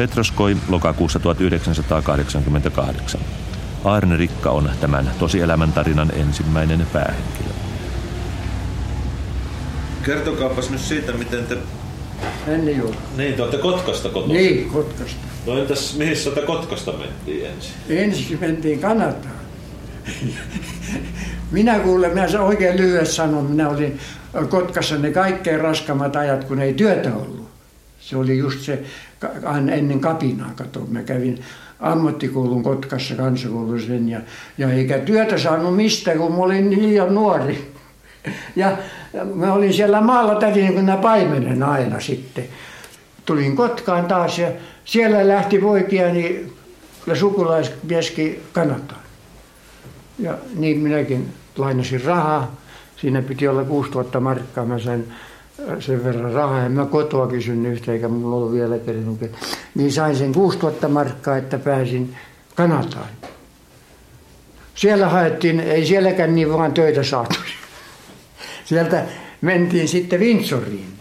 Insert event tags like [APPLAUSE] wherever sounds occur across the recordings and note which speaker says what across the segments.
Speaker 1: Petroskoi lokakuussa 1988. Arne Rikka on tämän tosielämän tarinan ensimmäinen päähenkilö.
Speaker 2: Kertokaapas nyt siitä, miten te...
Speaker 3: Ennen juuri.
Speaker 2: Niin, te olette Kotkasta kotoisin.
Speaker 3: Niin, Kotkasta.
Speaker 2: No entäs mihin sota Kotkasta mentiin ensin?
Speaker 3: Ensin mentiin Kanataan. [LAUGHS] Minä kuulen, minä oikein lyhyesti sanon, minä olin Kotkassa ne kaikkein raskammat ajat, kun ei työtä ollut. Se oli just se ennen kapinaa, kato. Mä kävin ammattikoulun Kotkassa kansakoulusen ja, ja eikä työtä saanut mistä, kun mä olin liian nuori. Ja mä olin siellä maalla tätin kun paimenen aina sitten. Tulin Kotkaan taas ja siellä lähti poikiani ja sukulaismieskin Kanataan. Ja niin minäkin lainasin rahaa. Siinä piti olla 6000 markkaa. Mä sain sen verran rahaa. En mä kotoa kysynyt yhtä, eikä mulla ollut vielä kerinyt. Niin sain sen 6000 markkaa, että pääsin Kanataan. Siellä haettiin, ei sielläkään niin vaan töitä saatu. Sieltä mentiin sitten Windsoriin.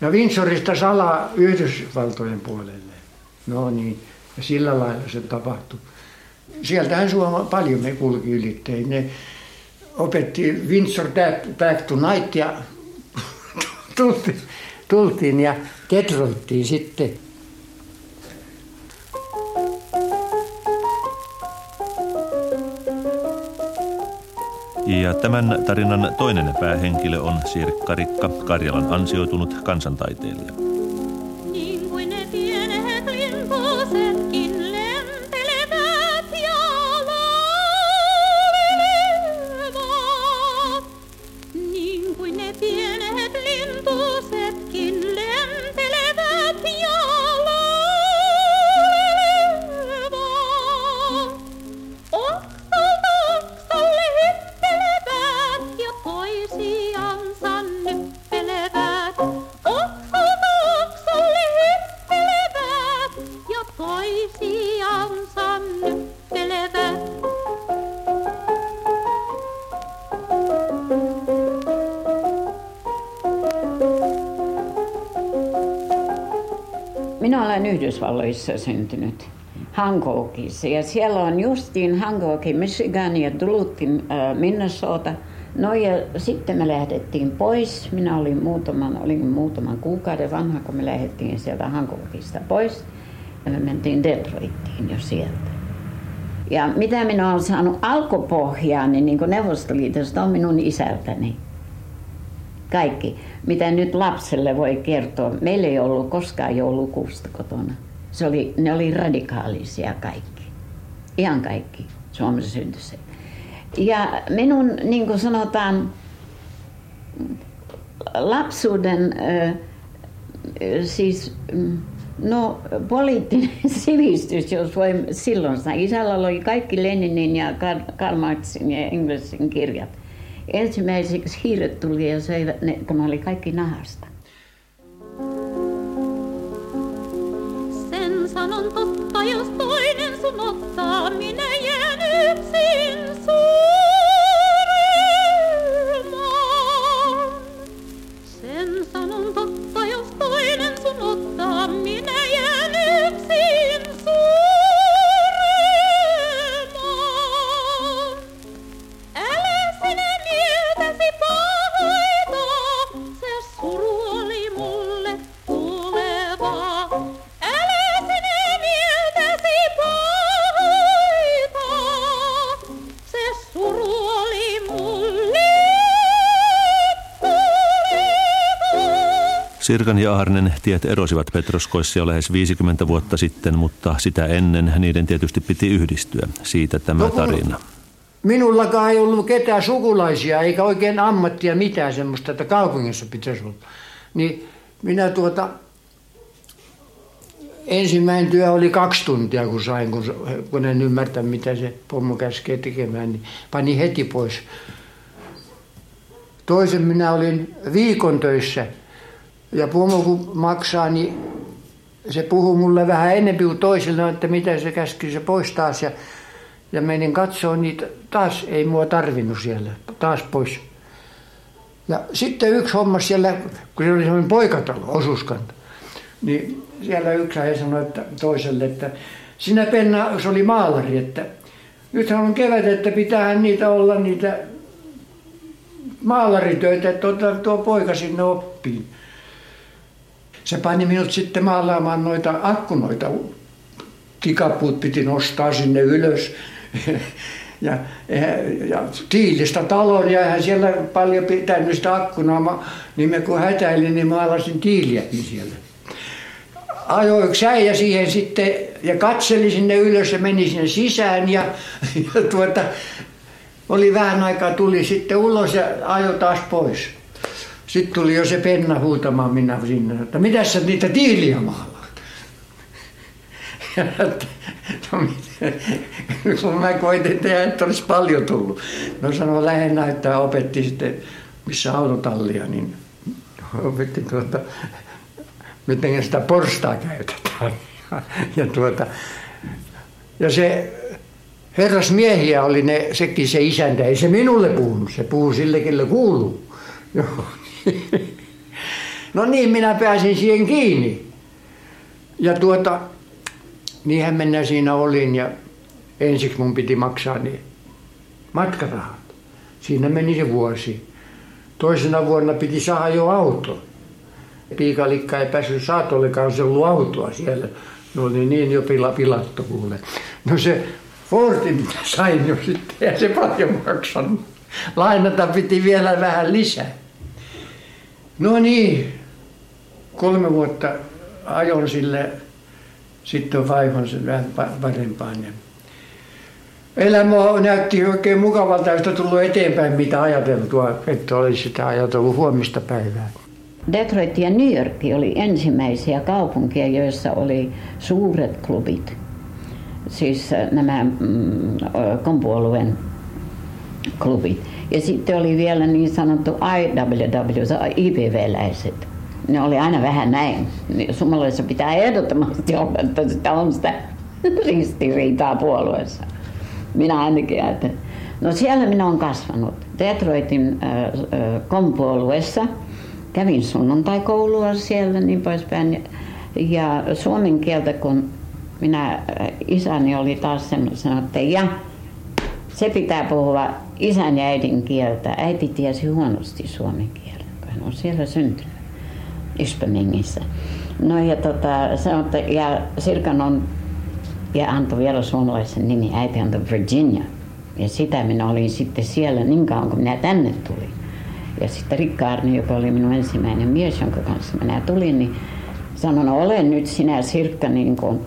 Speaker 3: Ja Windsorista salaa Yhdysvaltojen puolelle. No niin, ja sillä lailla se tapahtui. Sieltähän Suoma paljon me kulki ylittein. Ne opetti Windsor Back to Night ja tultiin, tultiin ja Detroittiin sitten.
Speaker 1: Ja tämän tarinan toinen päähenkilö on Sirkka Rikka, Karjalan ansioitunut kansantaiteilija.
Speaker 4: Yhdysvalloissa syntynyt. Hankookissa. Ja siellä on justiin Hankooki, Michigan ja Dulutin Minnesota. No ja sitten me lähdettiin pois. Minä olin muutaman, olin muutaman kuukauden vanha, kun me lähdettiin sieltä Hankookista pois. Ja me mentiin Detroittiin jo sieltä. Ja mitä minä olen saanut alkupohjaa, niin, niin kuin Neuvostoliitosta on minun isältäni. Kaikki, mitä nyt lapselle voi kertoa. Meillä ei ollut koskaan joulukuusta kotona. Se oli, ne oli radikaalisia kaikki. Ihan kaikki Suomessa syntyiset. Ja minun, niin kuin sanotaan, lapsuuden, siis no poliittinen [LAUGHS] sivistys, jos voi silloin sanoa. Isällä oli kaikki Leninin ja Karl Marxin ja Engelssin kirjat. Ensimmäiseksi hiiret tuli ja söivät ne, kun ne oli kaikki nahasta.
Speaker 5: Toinen sun ottaa, minä
Speaker 1: Sirkan ja Arnen tiet erosivat Petroskoissa jo lähes 50 vuotta sitten, mutta sitä ennen niiden tietysti piti yhdistyä. Siitä tämä no, tarina.
Speaker 3: Minullakaan ei ollut ketään sukulaisia eikä oikein ammattia mitään semmoista, että kaupungissa pitäisi olla. Niin minä tuota, ensimmäinen työ oli kaksi tuntia, kun sain, kun, kun en ymmärtä, mitä se pommo käskee tekemään, niin pani heti pois. Toisen minä olin viikon töissä – ja pomo kun maksaa, niin se puhuu mulle vähän enempi kuin toisille, että mitä se käski se pois taas. Ja, ja menin katsoa niitä, taas ei mua tarvinnut siellä, taas pois. Ja sitten yksi homma siellä, kun se oli semmoinen poikatalo, osuuskanta, niin siellä yksi äijä sanoi että toiselle, että sinä Penna, se oli maalari, että nythän on kevät, että pitäähän niitä olla niitä maalaritöitä, että tuo poika sinne oppiin. Se pani minut sitten maalaamaan noita akkunoita. Kikapuut piti nostaa sinne ylös. [LAUGHS] ja, ja tiilistä talon ja eihän siellä paljon pitänyt sitä akkunaa. Niin me kun hätäilin, niin maalasin tiiliäkin siellä. Ajoi yksi äijä siihen sitten ja katseli sinne ylös ja meni sinne sisään ja, [LAUGHS] ja tuota, oli vähän aikaa, tuli sitten ulos ja ajoi taas pois. Sitten tuli jo se penna huutamaan minä sinne, että mitä sä niitä tiiliä maalaat? [LAUGHS] No, kun mä koitin tehdä, että olisi paljon tullut. No sanoi lähinnä, että opetti sitten, missä autotallia, niin opetti tuota, miten sitä porstaa käytetään. [LAUGHS] Ja, tuota, ja se herrasmiehiä oli ne, sekin se isäntä, ei se minulle puhunut, se puhuu sille, kelle kuuluu. Joo. No niin, minä pääsin siihen kiinni. Ja tuota, niinhän mennä siinä olin ja ensiksi mun piti maksaa niin matkarahat. Siinä meni se vuosi. Toisena vuonna piti saada jo auto. Piikalikka ei päässyt saatollekaan, se ollut autoa siellä. No oli niin jo pila, pilattu kuule. No se Fordin sain jo sitten ja se paljon maksanut. Lainata piti vielä vähän lisää. No niin, kolme vuotta ajon sille, sitten vaihon sen vähän parempaan. Elämä näytti oikein mukavalta, josta tullut eteenpäin mitä ajateltua, että olisi sitä ajatellut huomista päivää.
Speaker 4: Detroit ja New York oli ensimmäisiä kaupunkia, joissa oli suuret klubit. Siis äh, nämä mm, kompuolueen klubit. Ja sitten oli vielä niin sanottu IWW, IPV-läiset. Ne oli aina vähän näin. Suomalaisessa pitää ehdottomasti olla, että sitä on sitä [LAUGHS] ristiriitaa puolueessa. Minä ainakin ajattelen. No siellä minä olen kasvanut. Detroitin äh, kompuolueessa. Kävin sunnuntaikoulua siellä niin poispäin. Ja suomen kieltä, kun minä, isäni oli taas semmoisena, että ja se pitää puhua isän ja äidin kieltä. Äiti tiesi huonosti suomen kieltä, kun hän on siellä syntynyt Ispaningissä. No ja tota, sanoi, ja Sirkan on, ja antoi vielä suomalaisen nimi, äiti antoi Virginia. Ja sitä minä olin sitten siellä niin kauan, kun minä tänne tulin. Ja sitten Rikka Arni, joka oli minun ensimmäinen mies, jonka kanssa minä tulin, niin sanoi, no ole nyt sinä Sirkka niin kuin,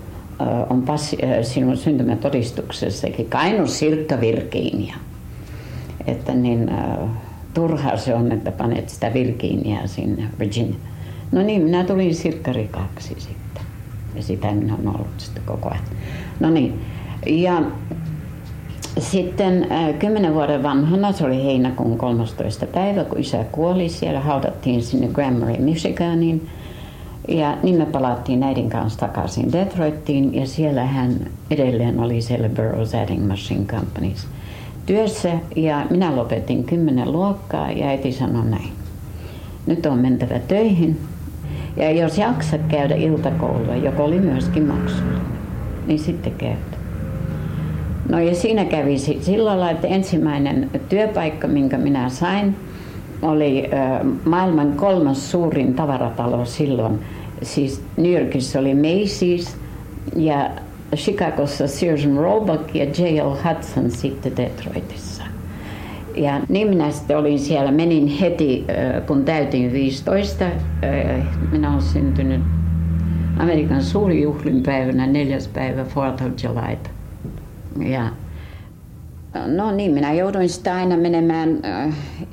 Speaker 4: on passi, sinun syntymätodistuksessakin Kainu Sirkka Virginia että niin äh, turhaa se on, että panet sitä Virginiaa sinne, Virginia. No niin, minä tulin sirkkarikaksi sitten. Ja sitä minä olen ollut sitten koko ajan. No niin, ja sitten äh, kymmenen vuoden vanhana, se oli heinäkuun 13. päivä, kun isä kuoli. Siellä haudattiin sinne Grammary, Michiganiin. Ja niin me palattiin äidin kanssa takaisin Detroittiin ja siellä hän edelleen oli siellä Burroughs Adding Machine Companies työssä ja minä lopetin kymmenen luokkaa ja äiti sanoi näin. Nyt on mentävä töihin ja jos jaksat käydä iltakoulua, joka oli myöskin maksullinen, niin sitten käyt. No ja siinä kävi sillä lailla, että ensimmäinen työpaikka, minkä minä sain, oli maailman kolmas suurin tavaratalo silloin. Siis New Yorkissa oli Macy's ja Chicagossa Sears Roebuck ja J.L. Hudson sitten Detroitissa. Ja niin minä sitten olin siellä, menin heti kun täytin 15. Minä olen syntynyt Amerikan suuri juhlinpäivänä, neljäs päivä 4th of July. Ja no niin, minä jouduin sitä aina menemään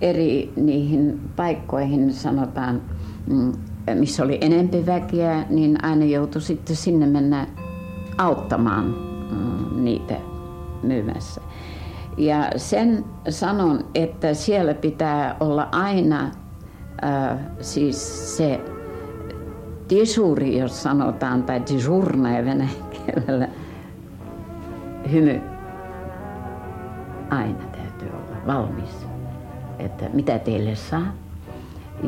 Speaker 4: eri niihin paikkoihin, sanotaan, mm, missä oli enempi väkeä, niin aina joutui sitten sinne mennä auttamaan mm, niitä myymässä. Ja sen sanon, että siellä pitää olla aina äh, siis se disuri, jos sanotaan, tai disurna venäjän hymy. Aina täytyy olla valmis, että mitä teille saa.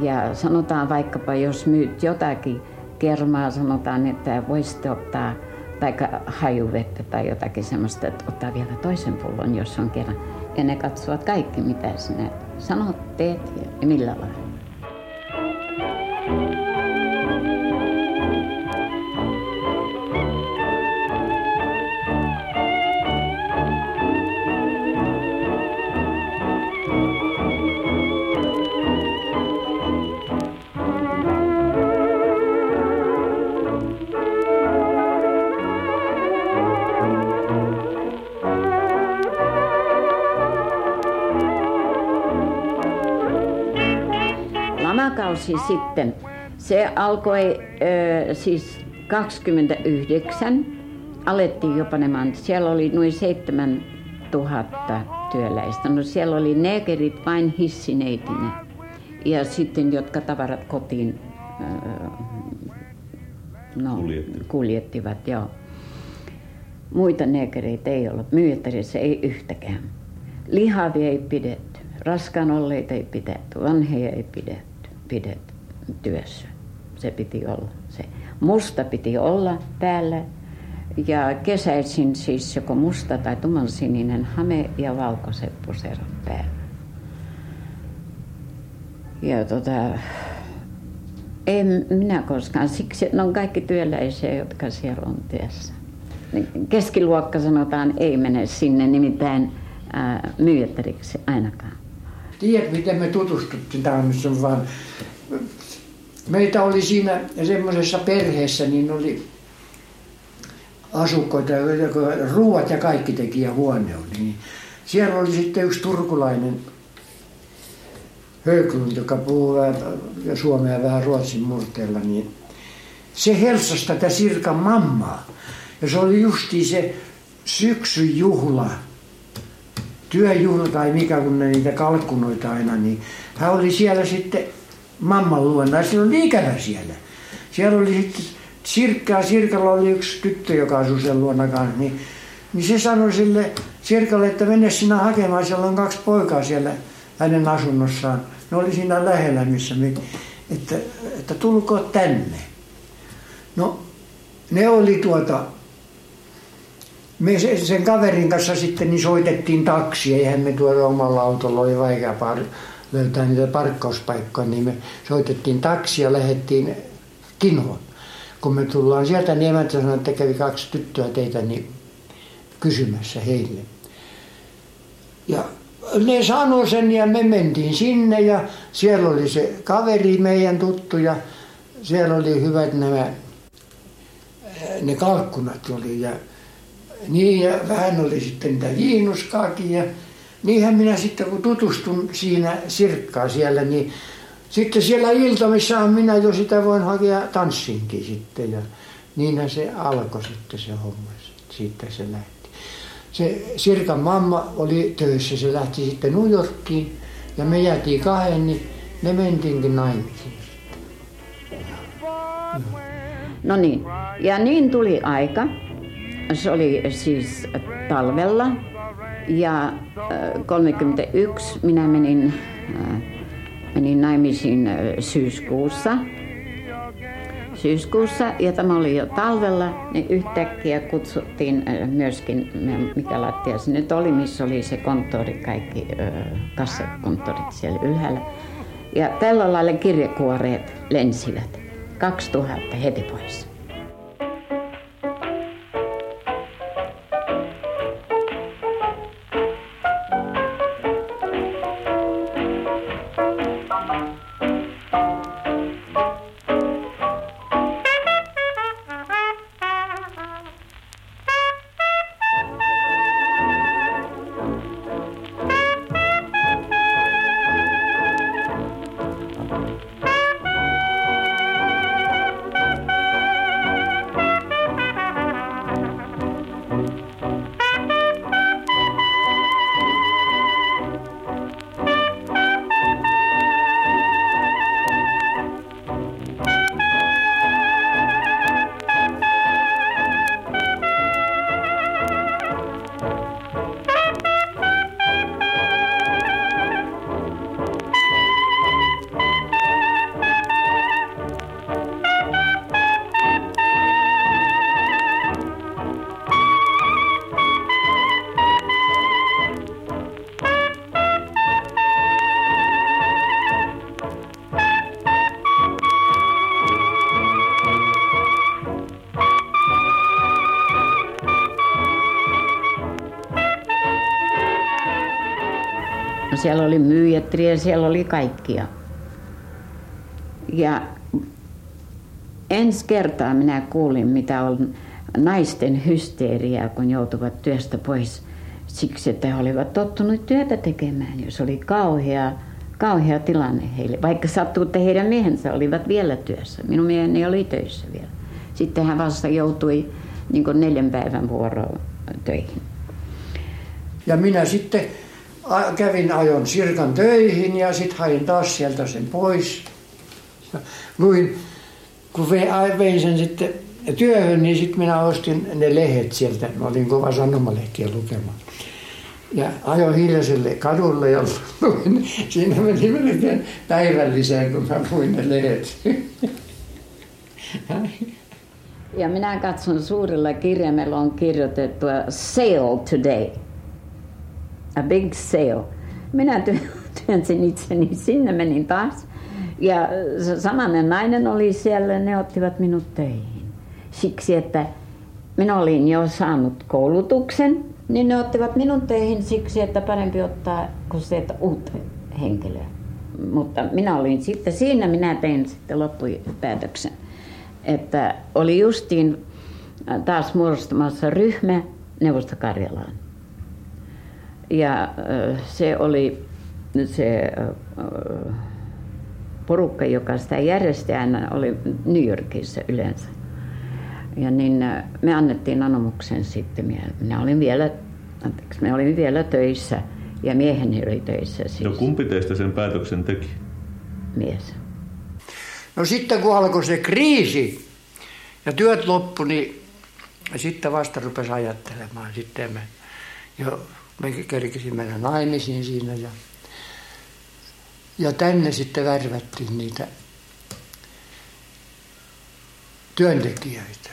Speaker 4: Ja sanotaan vaikkapa, jos myyt jotakin kermaa sanotaan, että voisitte ottaa tai hajuvettä tai jotakin semmoista, että ottaa vielä toisen pullon, jos on kerran. Ja ne katsovat kaikki, mitä sinä sanot, teet ja millä lailla. Lamakausi sitten, se alkoi ö, siis 29, alettiin jo panemaan, siellä oli noin 7000 työläistä. No siellä oli negerit vain hissineitinen ja sitten jotka tavarat kotiin ö, no,
Speaker 2: Kuljettivat.
Speaker 4: kuljettivat. Joo. Muita negereitä ei ollut, myytärissä ei yhtäkään. Lihavia ei pidetty, raskaan olleita ei pidetty, vanheja ei pidetty, pidetty työssä. Se piti olla se. Musta piti olla päällä ja kesäisin siis joko musta tai tummansininen hame ja valkoiset puserot päällä. Ja tota, en minä koskaan, siksi ne on kaikki työläisiä, jotka siellä on työssä. Keskiluokka sanotaan ei mene sinne nimittäin ää, myyjättäriksi ainakaan.
Speaker 3: Tiedät, miten me tutustuttiin tämmöisen vaan. Meitä oli siinä semmoisessa perheessä, niin oli asukkaita, ruuat ja kaikki teki ja huone oli. Niin siellä oli sitten yksi turkulainen Höglund, joka puhuu suomea vähän ruotsin murteella, niin se helsasi tätä Sirkan mammaa. Ja se oli justiin se syksyn juhla, työjuhla tai mikä, kun ne niitä kalkkunoita aina, niin hän oli siellä sitten mamman luona ja se oli ikävä siellä. Siellä oli sitten Sirkkaa, Sirkalla oli yksi tyttö, joka asui sen luona kanssa, niin, niin se sanoi sille Sirkalle, että mene sinä hakemaan, siellä on kaksi poikaa siellä hänen asunnossaan. Ne oli siinä lähellä, missä me, että, että tulko tänne. No, ne oli tuota, me sen kaverin kanssa sitten niin soitettiin taksia, eihän me tuolla omalla autolla oli vaikea par- löytää niitä parkkauspaikkoja, niin me soitettiin taksia ja lähdettiin Kinoon. Kun me tullaan sieltä, niin emäntä sanoi, että kävi kaksi tyttöä teitä niin kysymässä heille. Ja ne sanoi sen ja me mentiin sinne ja siellä oli se kaveri meidän tuttu ja siellä oli hyvät nämä ne kalkkunat oli ja niin ja vähän oli sitten niitä viinuskaakin ja niinhän minä sitten kun tutustun siinä sirkkaa siellä niin sitten siellä iltamissahan minä jo sitä voin hakea tanssinkin sitten ja niinhän se alkoi sitten se homma. Siitä se lähti. Se Sirkan mamma oli töissä, se lähti sitten New Yorkiin ja me jäätiin kahden, niin ne mentiinkin naimisiin.
Speaker 4: No niin, ja niin tuli aika. Se oli siis talvella ja äh, 31 minä menin, äh, menin naimisiin äh, syyskuussa. Syyskuussa ja tämä oli jo talvella, niin yhtäkkiä kutsuttiin äh, myöskin, mikä lattia se nyt oli, missä oli se konttori, kaikki äh, kassakonttorit siellä ylhäällä. Ja tällä lailla kirjekuoreet lensivät. 2000 heti pois. Siellä oli myyjätriä siellä oli kaikkia. Ja ensi kertaa minä kuulin, mitä on naisten hysteeriaa, kun joutuvat työstä pois siksi, että he olivat tottunut työtä tekemään. Jos oli kauhea, kauhea tilanne heille, vaikka sattuu, että heidän miehensä olivat vielä työssä. Minun mieheni oli töissä vielä. Sitten hän vasta joutui niin neljän päivän vuoroon töihin.
Speaker 3: Ja minä sitten kävin ajon Sirkan töihin ja sitten hain taas sieltä sen pois. Luin, kun vein sen sitten työhön, niin sitten minä ostin ne lehdet sieltä. Mä olin kova sanomalehtiä lukemaan. Ja ajoin hiljaiselle kadulle ja luin. Siinä meni melkein päivälliseen, kun mä luin ne lehdet.
Speaker 4: Ja minä katson suurilla kirjaimella on kirjoitettu sale today. A big sale. Minä [LAUGHS] työnsin itseni sinne, menin taas. Ja samanen nainen oli siellä, ne ottivat minut töihin. Siksi, että minä olin jo saanut koulutuksen, niin ne ottivat minun töihin siksi, että parempi ottaa kuin se, että uutta henkilöä. Mutta minä olin sitten, siinä minä tein sitten loppupäätöksen että oli justiin taas muodostamassa ryhmä Neuvostokarjalaan. Ja se oli se porukka, joka sitä järjesti aina, oli New Yorkissa yleensä. Ja niin me annettiin anomuksen sitten. Minä olin vielä, anteeksi, me olin vielä töissä ja mieheni oli töissä. Siis.
Speaker 1: No kumpi teistä sen päätöksen teki?
Speaker 4: Mies.
Speaker 3: No sitten kun alkoi se kriisi ja työt loppu, niin sitten vasta rupesi ajattelemaan. Sitten me, jo, me kerkisimme mennä naimisiin siinä ja, ja tänne sitten värvättiin niitä työntekijöitä.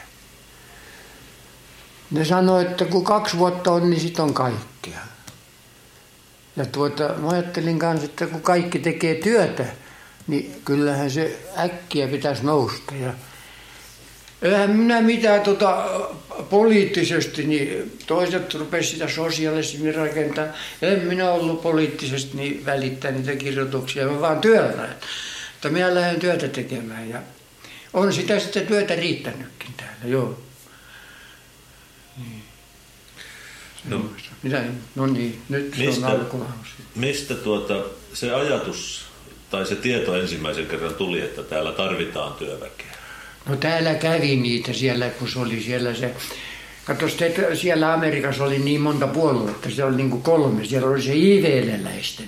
Speaker 3: Ne sanoi, että kun kaksi vuotta on, niin sitten on kaikkia. Ja tuota, mä ajattelin kanssa, että kun kaikki tekee työtä, niin kyllähän se äkkiä pitäisi nousta. Ja eihän minä mitään tota, poliittisesti, niin toiset rupesivat sitä sosialismia rakentaa. En minä ollut poliittisesti niin välittää niitä kirjoituksia, mä vaan työllä. Että minä lähden työtä tekemään ja on sitä sitten työtä riittänytkin täällä, joo. Niin. No, Mitä? no niin, nyt mistä, se on.
Speaker 2: Mistä tuota, se ajatus tai se tieto ensimmäisen kerran tuli, että täällä tarvitaan työväkeä?
Speaker 3: No täällä kävi niitä siellä, kun se oli siellä se... Katso, siellä Amerikassa oli niin monta puoluetta, se oli niin kuin kolme. Siellä oli se IVL-läisten,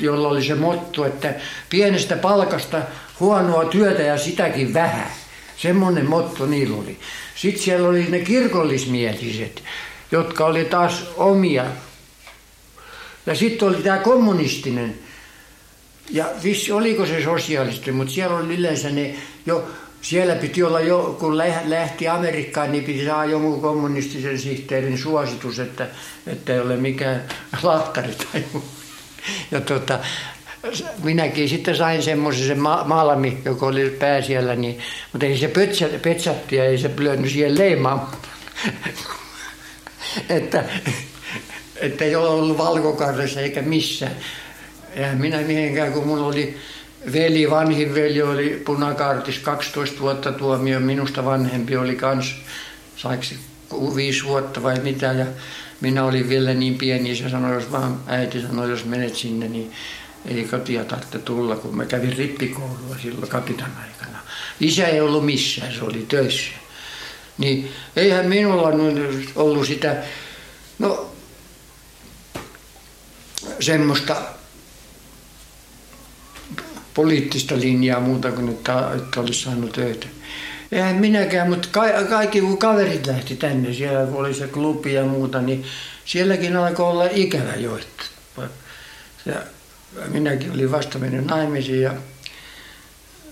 Speaker 3: jolla oli se motto, että pienestä palkasta huonoa työtä ja sitäkin vähän. Semmoinen motto niillä oli. Sitten siellä oli ne kirkollismieliset, jotka oli taas omia. Ja sitten oli tämä kommunistinen, ja vissi oliko se sosialisti, mutta siellä oli yleensä ne jo, siellä piti olla jo, kun lähti Amerikkaan, niin piti saada jonkun kommunistisen sihteerin suositus, että, että ei ole mikään lahtari tai muu. Ja tota, minäkin sitten sain semmoisen se ma- Malmi, joka oli pää siellä, niin, mutta ei se petsä, petsatti ja ei se lyönyt siihen leimaan. että, että ei ole ollut valkokarressa eikä missään. Ja minä mihinkään, kun mulla oli veli, vanhin veli oli punakaartis 12 vuotta tuomio, minusta vanhempi oli kans, saiko viisi vuotta vai mitä, ja minä olin vielä niin pieni, se sanoi, jos vaan äiti sanoi, jos menet sinne, niin ei kotia tarvitse tulla, kun mä kävin rippikoulua silloin kapitan aikana. Isä ei ollut missään, se oli töissä. Niin eihän minulla ollut sitä, no semmoista poliittista linjaa muuta kuin, että, että olisi saanut töitä. Eihän minäkään, mutta ka- kaikki kun kaverit lähti tänne, siellä kun oli se klubi ja muuta, niin sielläkin alkoi olla ikävä jo. Minäkin olin vasta mennyt naimisiin ja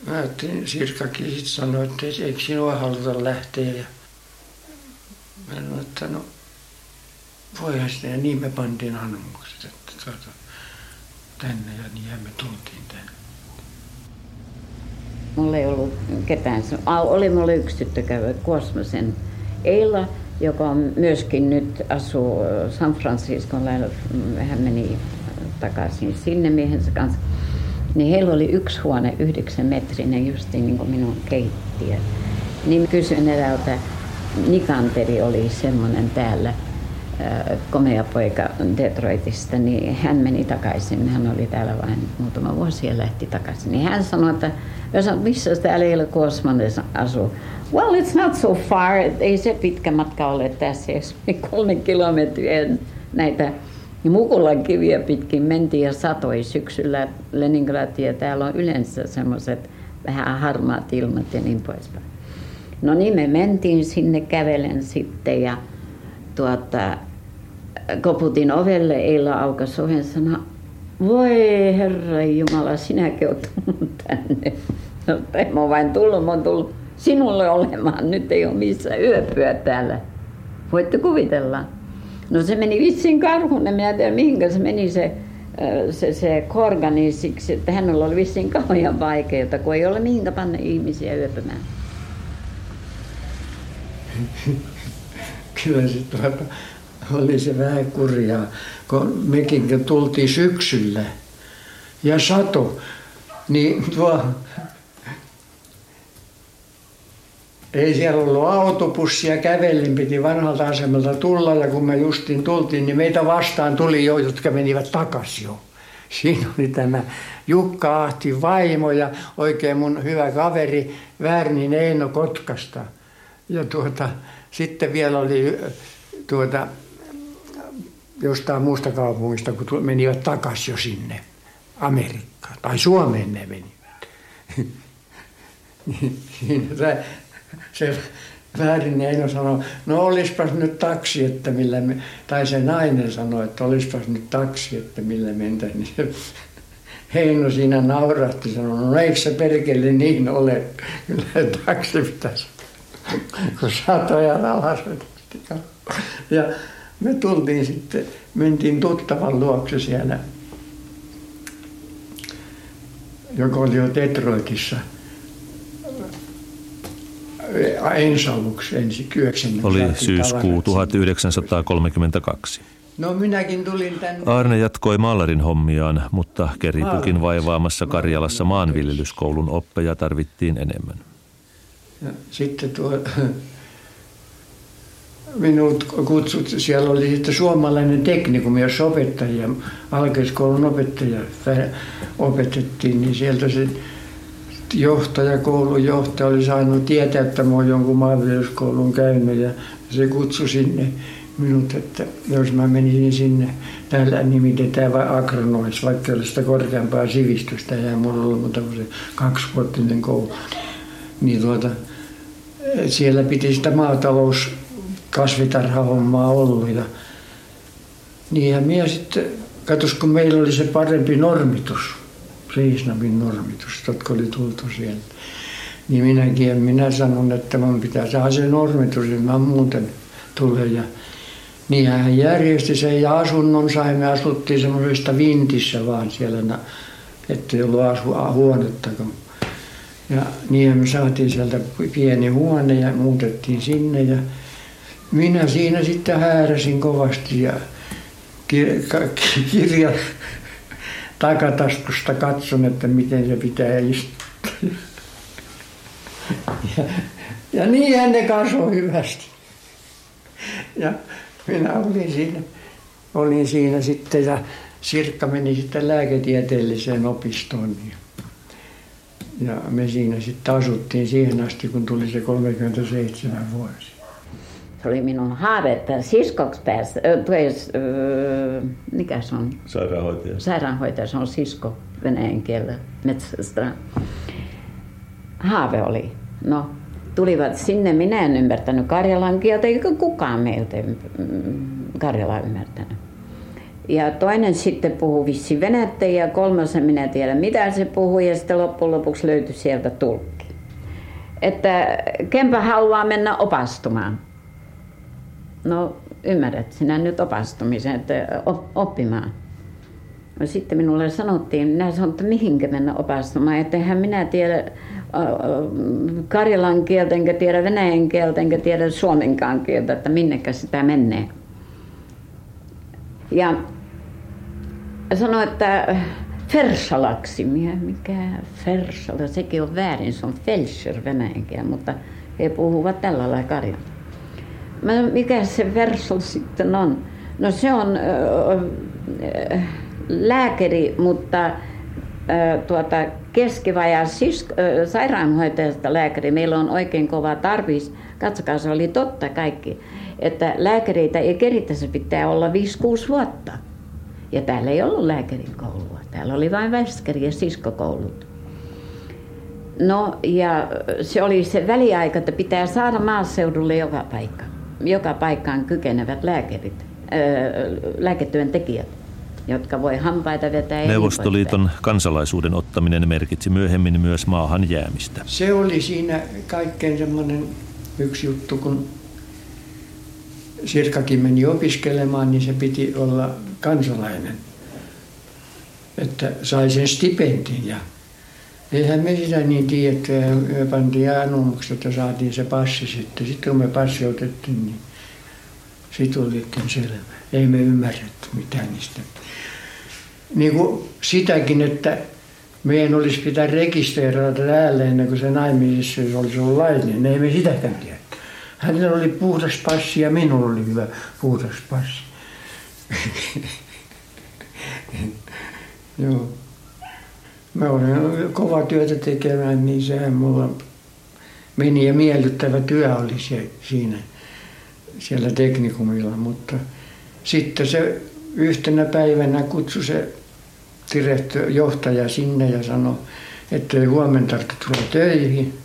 Speaker 3: mä ajattelin, Sirkakin sitten sanoi, että eikö sinua haluta lähteä. Ja mä sanoin, että no voihan sitä. Ja niin me pantiin anomukset, että tuota, tänne ja niin me tultiin tänne.
Speaker 4: Mulla ei ollut ketään. Oli mulla yksi tyttö käy Kosmosen Eila, joka myöskin nyt asuu San Franciscon lähellä. Hän meni takaisin sinne miehensä kanssa. Niin heillä oli yksi huone, yhdeksän metrinen, justiin niin kuin minun keittiö. Niin kysyin eräältä, Nikanteri oli semmoinen täällä, komea poika Detroitista, niin hän meni takaisin. Hän oli täällä vain muutama vuosi ja lähti takaisin. Niin hän sanoi, että missä täällä ei ole Kosmanessa asu. Well, it's not so far. Ei se pitkä matka ole tässä. Kolme kilometriä näitä Mukulan kiviä pitkin mentiin ja satoi syksyllä Leningradia. Täällä on yleensä semmoiset vähän harmaat ilmat ja niin poispäin. No niin, me mentiin sinne kävelen sitten ja tuota, koputin ovelle, Eila aukasi oven sanoi, voi herra Jumala, sinäkin olet tullut tänne. No, en mä vain tullut, mä oon tullut sinulle olemaan. Nyt ei ole missään yöpyä täällä. Voitte kuvitella. No se meni vissiin karhun, en minä tiedä mihinkä se meni se, se, se korgani siksi, että hänellä oli vissiin kauhean vaikeaa, kun ei ole mihinkä panna ihmisiä yöpymään.
Speaker 3: Kyllä se tuota, oli se vähän kurjaa, kun mekin tultiin syksyllä ja sato, niin tuo ei siellä ollut autobussia, kävellin piti vanhalta asemalta tulla ja kun me justiin tultiin, niin meitä vastaan tuli jo, jotka menivät takaisin jo. Siinä oli tämä Jukka Ahti vaimo ja oikein mun hyvä kaveri Värnin Eino Kotkasta. Ja tuota, sitten vielä oli tuota, jostain muusta kaupungista, kun menivät takaisin jo sinne Amerikkaan. Tai Suomeen ne menivät. [LAUGHS] niin, siinä se väärin Eino sanoi, no olispas nyt taksi, että millä me, tai se nainen sanoi, että olispas nyt taksi, että millä mentä, niin se [LAUGHS] Heino siinä naurahti, sanoi, no eikö se perkele niin ole, kyllä taksi pitäisi, [LAUGHS] kun satoja alas Ja me tultiin sitten, mentiin tuttavan luokse siellä, joka oli jo Detroitissa – ensi aluksi, ensi 90.
Speaker 1: Oli syyskuu 1932.
Speaker 3: No minäkin tulin tänne.
Speaker 1: Arne jatkoi maalarin hommiaan, mutta keripukin vaivaamassa Karjalassa maanviljelyskoulun oppeja tarvittiin enemmän.
Speaker 3: Ja sitten tuo, minut kutsut, siellä oli sitten suomalainen teknikum, jossa opettajia, alkeiskoulun opettajia opetettiin, niin sieltä se johtaja, koulun johtaja oli saanut tietää, että mä oon jonkun maanviljelyskoulun käynyt ja se kutsui sinne minut, että jos mä menisin sinne, täällä nimitetään vai agronomiksi, vaikka olisi sitä korkeampaa sivistystä ja mulla ollut muuta kuin se kaksivuotinen koulu. Niin tuota, siellä piti sitä maatalous kasvitarhahommaa ollut ja niinhän minä sitten, katos kun meillä oli se parempi normitus, Riisnavin normitus, jotka oli tultu sieltä. Niin minäkin, minä sanon, että mun pitää saada se normitus, että mä muuten tulen. Ja niin hän järjesti sen ja asunnon saimme, asuttiin semmoisesta vintissä vaan siellä, ettei ollut asu, huonettakaan. Ja niin me saatiin sieltä pieni huone ja muutettiin sinne ja minä siinä sitten hääräsin kovasti ja [LAUGHS] kirja, takataskusta katson, että miten se pitää istua. Ja, ja niin ne kasvoi hyvästi. Ja minä olin siinä, olin siinä sitten ja Sirkka meni sitten lääketieteelliseen opistoon. Ja, ja me siinä sitten asuttiin siihen asti, kun tuli se 37 vuosi
Speaker 4: se oli minun haave, että siskoksi pääsi, äh, mikä se on?
Speaker 2: Sairaanhoitaja.
Speaker 4: Sairaanhoitaja, se on sisko venäjän kielellä metsästä. Haave oli. No, tulivat sinne, minä en ymmärtänyt karjalan kieltä, eikä kukaan meiltä karjalaa ymmärtänyt. Ja toinen sitten puhui vissi venättä ja kolmas en minä tiedä mitä se puhui ja sitten loppujen lopuksi löytyi sieltä tulkki. Että kempä haluaa mennä opastumaan no ymmärrät sinä nyt opastumisen, että oppimaan. No sitten minulle sanottiin, minä sanoin, että mihinkä mennä opastumaan, että eihän minä tiedä karjalan kieltä, enkä tiedä venäjän kieltä, enkä tiedä suomenkaan kieltä, että minnekä sitä menee. Ja sanoi, että Fersalaksi, mikä Fersala, sekin on väärin, se on Felscher venäjänkään, mutta he puhuvat tällä lailla karjan. Mikä se Fersal sitten on? No se on äh, lääkäri, mutta äh, tuota, keskivaja sisk- äh, sairaanhoitajasta lääkäri. Meillä on oikein kova tarvis. Katsokaa, se oli totta kaikki, että lääkäreitä ei keritä, se pitää olla 5-6 vuotta. Ja täällä ei ollut lääkärin koulua. Täällä oli vain väskäri ja siskokoulut. No ja se oli se väliaika, että pitää saada maaseudulle joka paikka. Joka paikkaan kykenevät lääkärit, lääketyöntekijät jotka voi hampaita vetää.
Speaker 1: Niin Neuvostoliiton kansalaisuuden ottaminen merkitsi myöhemmin myös maahan jäämistä.
Speaker 3: Se oli siinä kaikkein semmoinen yksi juttu, kun Sirkakin meni opiskelemaan, niin se piti olla kansalainen, että sai sen stipendin. Ja eihän me sitä niin tiedetty, me pantiin anomukset, että saatiin se passi sitten. Sitten kun me passi otettiin, niin sitten oli selvä. Ei me ymmärretty mitään niistä. Niin kuin sitäkin, että meidän olisi pitää rekisteröidä täällä ennen kuin se naimisissa olisi ollut laillinen. Ei me sitäkään tiedä. Hänellä oli puhdas passi ja minulla oli hyvä puhdas passi. [LAUGHS] Joo. Mä olin kova työtä tekemään, niin sehän mulla meni ja miellyttävä työ oli se, siinä siellä teknikumilla, mutta sitten se yhtenä päivänä kutsui se johtaja sinne ja sanoi, että ei huomenna tarvitse tulla töihin.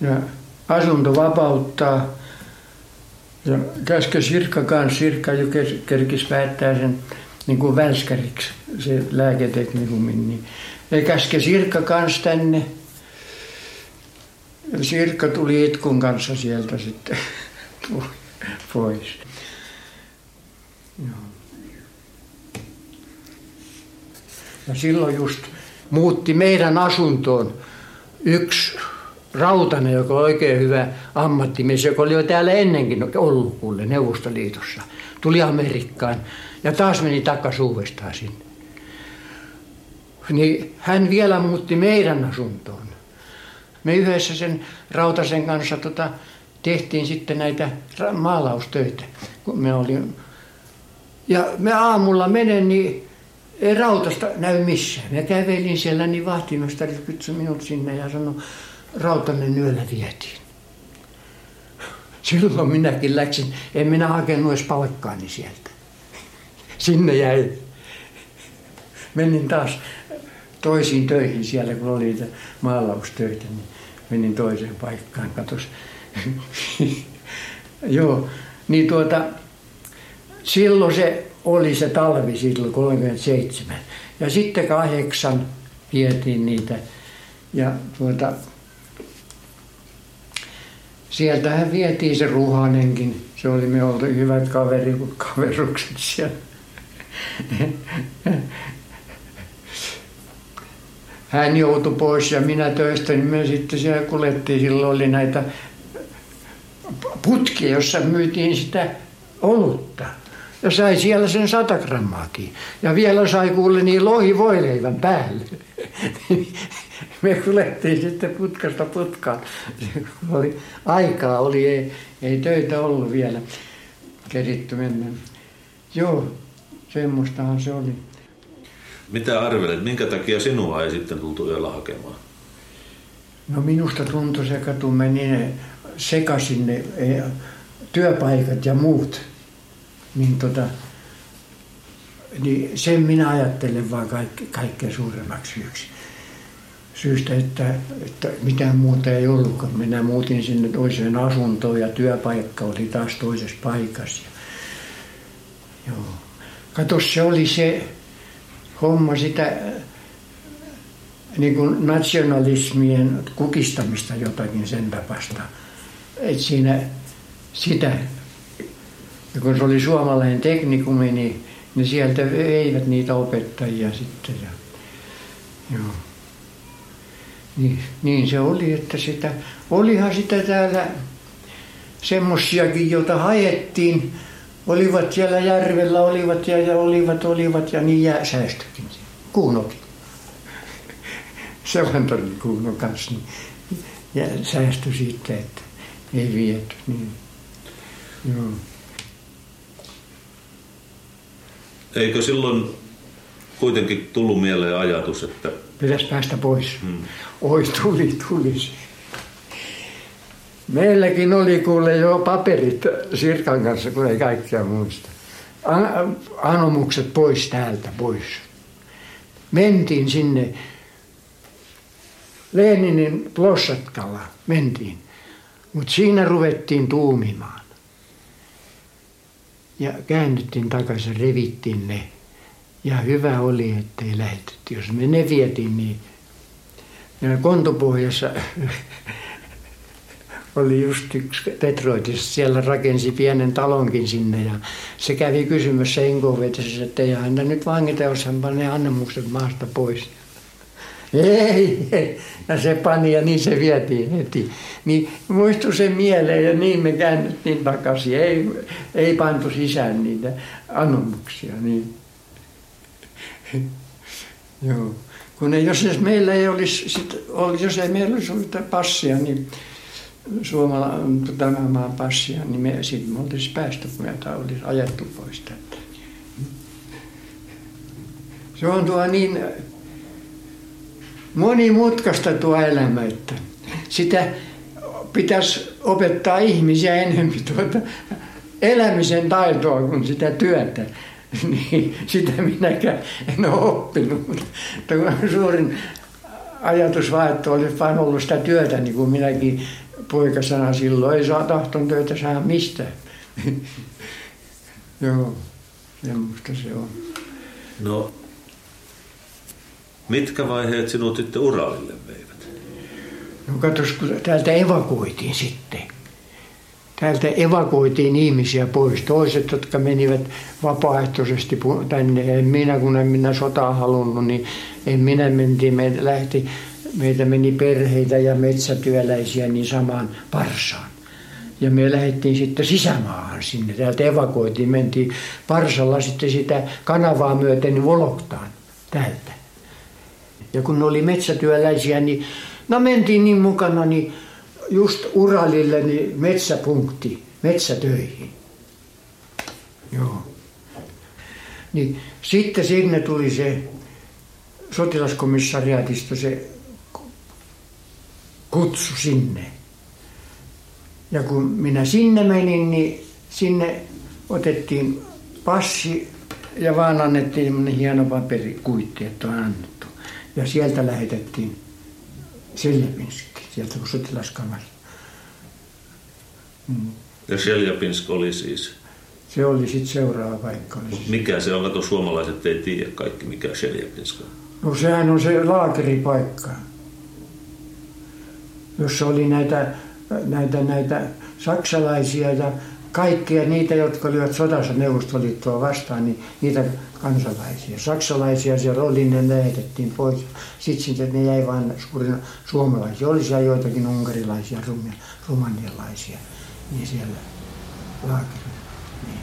Speaker 3: Ja asunto vapauttaa. Ja käske Sirkka kanssa, Sirkka jo kerkisi päättää sen niin kuin välskäriksi, se lääketeknikumin, niin ja käske Sirkka kanssa tänne. Sirkka tuli itkun kanssa sieltä sitten [LAUGHS] pois. Ja silloin just muutti meidän asuntoon yksi Rautanen, joka on oikein hyvä ammattimies, joka oli jo täällä ennenkin ollut kuule Neuvostoliitossa. Tuli Amerikkaan ja taas meni takaisin uudestaan sinne. Niin hän vielä muutti meidän asuntoon. Me yhdessä sen Rautasen kanssa tota, tehtiin sitten näitä maalaustöitä, kun me olin. Ja me aamulla menen, niin ei rautasta näy missään. Mä kävelin siellä, niin vahtimestari kutsui minut sinne ja sanoi, Rautanen yöllä vietiin. Silloin minäkin läksin, en minä hakenut edes palkkaani sieltä. Sinne jäi. Menin taas toisiin töihin siellä, kun oli niitä maalaustöitä, niin menin toiseen paikkaan, katos. [LAUGHS] Joo, niin tuota, silloin se oli se talvi silloin 37. Ja sitten kahdeksan vietiin niitä. Ja tuota, sieltähän vietiin se Ruhanenkin. Se oli me oltu hyvät kaveri, kaverukset siellä. [LAUGHS] Hän joutui pois ja minä töistä, niin me sitten siellä kuljettiin. Silloin oli näitä putkia, jossa myytiin sitä olutta. Ja sai siellä sen sata grammaakin. Ja vielä sai kuule niin lohivoileivän päälle. [LAUGHS] me kuljettiin sitten putkasta putkaan. [LAUGHS] Oli, aikaa oli, ei, ei töitä ollut vielä keritty mennä. Joo, semmoistahan se oli.
Speaker 2: Mitä arvelet, minkä takia sinua ei sitten tultu yöllä hakemaan?
Speaker 3: No minusta tuntui se, kun meni ne sekaisin ne e, työpaikat ja muut. Niin, tota, niin sen minä ajattelen vaan kaikke, kaikkein suuremmaksi syyksi syystä, että, että mitään muuta ei ollutkaan. Minä muutin sinne toiseen asuntoon ja työpaikka oli taas toisessa paikassa. Ja, joo. Kato, se oli se homma sitä niin kuin nationalismien kukistamista jotakin sen tapasta. Että siinä sitä, ja kun se oli suomalainen teknikumi, niin, niin sieltä eivät niitä opettajia sitten. Ja, joo. Niin, niin se oli, että sitä, olihan sitä täällä semmoisiakin, joita haettiin, olivat siellä järvellä, olivat ja, ja olivat, olivat ja niin jää säästökin. Kuunokin. Selantorin kuuno kanssa. Niin, ja säästö siitä, että ei viety. Niin. Joo.
Speaker 2: Eikö silloin kuitenkin tullut mieleen ajatus, että
Speaker 3: Pitäisi päästä pois. Hmm. Oi, tuli, tuli. Meilläkin oli kuule jo paperit Sirkan kanssa, kun ei kaikkia muista. An- anomukset pois täältä, pois. Mentiin sinne Leninin plossatkalla, mentiin. Mutta siinä ruvettiin tuumimaan. Ja käännyttiin takaisin, revittiin ne. Ja hyvä oli, ettei lähetetty. Jos me ne vietiin, niin ja Kontopohjassa [LAUGHS] oli just yksi Petroitis, siellä rakensi pienen talonkin sinne ja se kävi kysymässä Enkovetessä, että ei häntä nyt vangita, jos hän panee annemukset maasta pois. Ei, ei, ja se pani ja niin se vietiin heti. Niin muistui se mieleen ja niin me käännyttiin takaisin. Ei, ei pantu sisään niitä anomuksia. Niin. Joo. Kun ei, jos meillä ei olisi, sit, jos ei meillä olisi passia, niin Suomala, tämän maan passia, niin me sitten me oltaisiin päästy, kun meitä olisi ajettu pois täältä. Se on tuo niin monimutkaista tuo elämä, että sitä pitäisi opettaa ihmisiä enemmän tuota elämisen taitoa kuin sitä työtä. [LAUGHS] Niin sitä minäkään en ole oppinut, mutta suurin ajatus vaan, että olisi vain ollut sitä työtä, niin kuin minäkin poikasana silloin ei saa tahton töitä saa mistään. [LAUGHS] Joo, semmoista se on.
Speaker 2: No, mitkä vaiheet sinut sitten Uralille veivät?
Speaker 3: No katos, kun täältä evakuoitiin sitten. Täältä evakuoitiin ihmisiä pois. Toiset, jotka menivät vapaaehtoisesti tänne. En minä, kun en minä sotaa halunnut, niin en minä mentiin. Me lähti, meitä meni perheitä ja metsätyöläisiä niin samaan parsaan. Ja me lähdettiin sitten sisämaahan sinne. Täältä evakuoitiin, mentiin parsalla sitten sitä kanavaa myöten Voloktaan täältä. Ja kun oli metsätyöläisiä, niin no mentiin niin mukana, niin just Uralille niin metsäpunkti, metsätöihin. Joo. Niin sitten sinne tuli se sotilaskomissariaatista se kutsu sinne. Ja kun minä sinne menin, niin sinne otettiin passi ja vaan annettiin hieno paperikuitti, että on annettu. Ja sieltä lähetettiin Seljapinski, sieltä kun sotilaskamari.
Speaker 2: Mm. Ja Seljapinsk oli siis?
Speaker 3: Se oli sitten seuraava paikka.
Speaker 2: Oli siis. Mikä se on? Kato, suomalaiset ei tiedä kaikki, mikä Seljapinsk on.
Speaker 3: No sehän on se laakeripaikka, jossa oli näitä, näitä, näitä saksalaisia ja kaikkia niitä, jotka olivat sodassa Neuvostoliittoa vastaan, niin niitä kansalaisia. Saksalaisia siellä oli, ne lähetettiin pois. Sitten sitten ne jäi vain suurina suomalaisia. Oli siellä joitakin unkarilaisia, rumanialaisia, niin siellä laakerilla. Niin.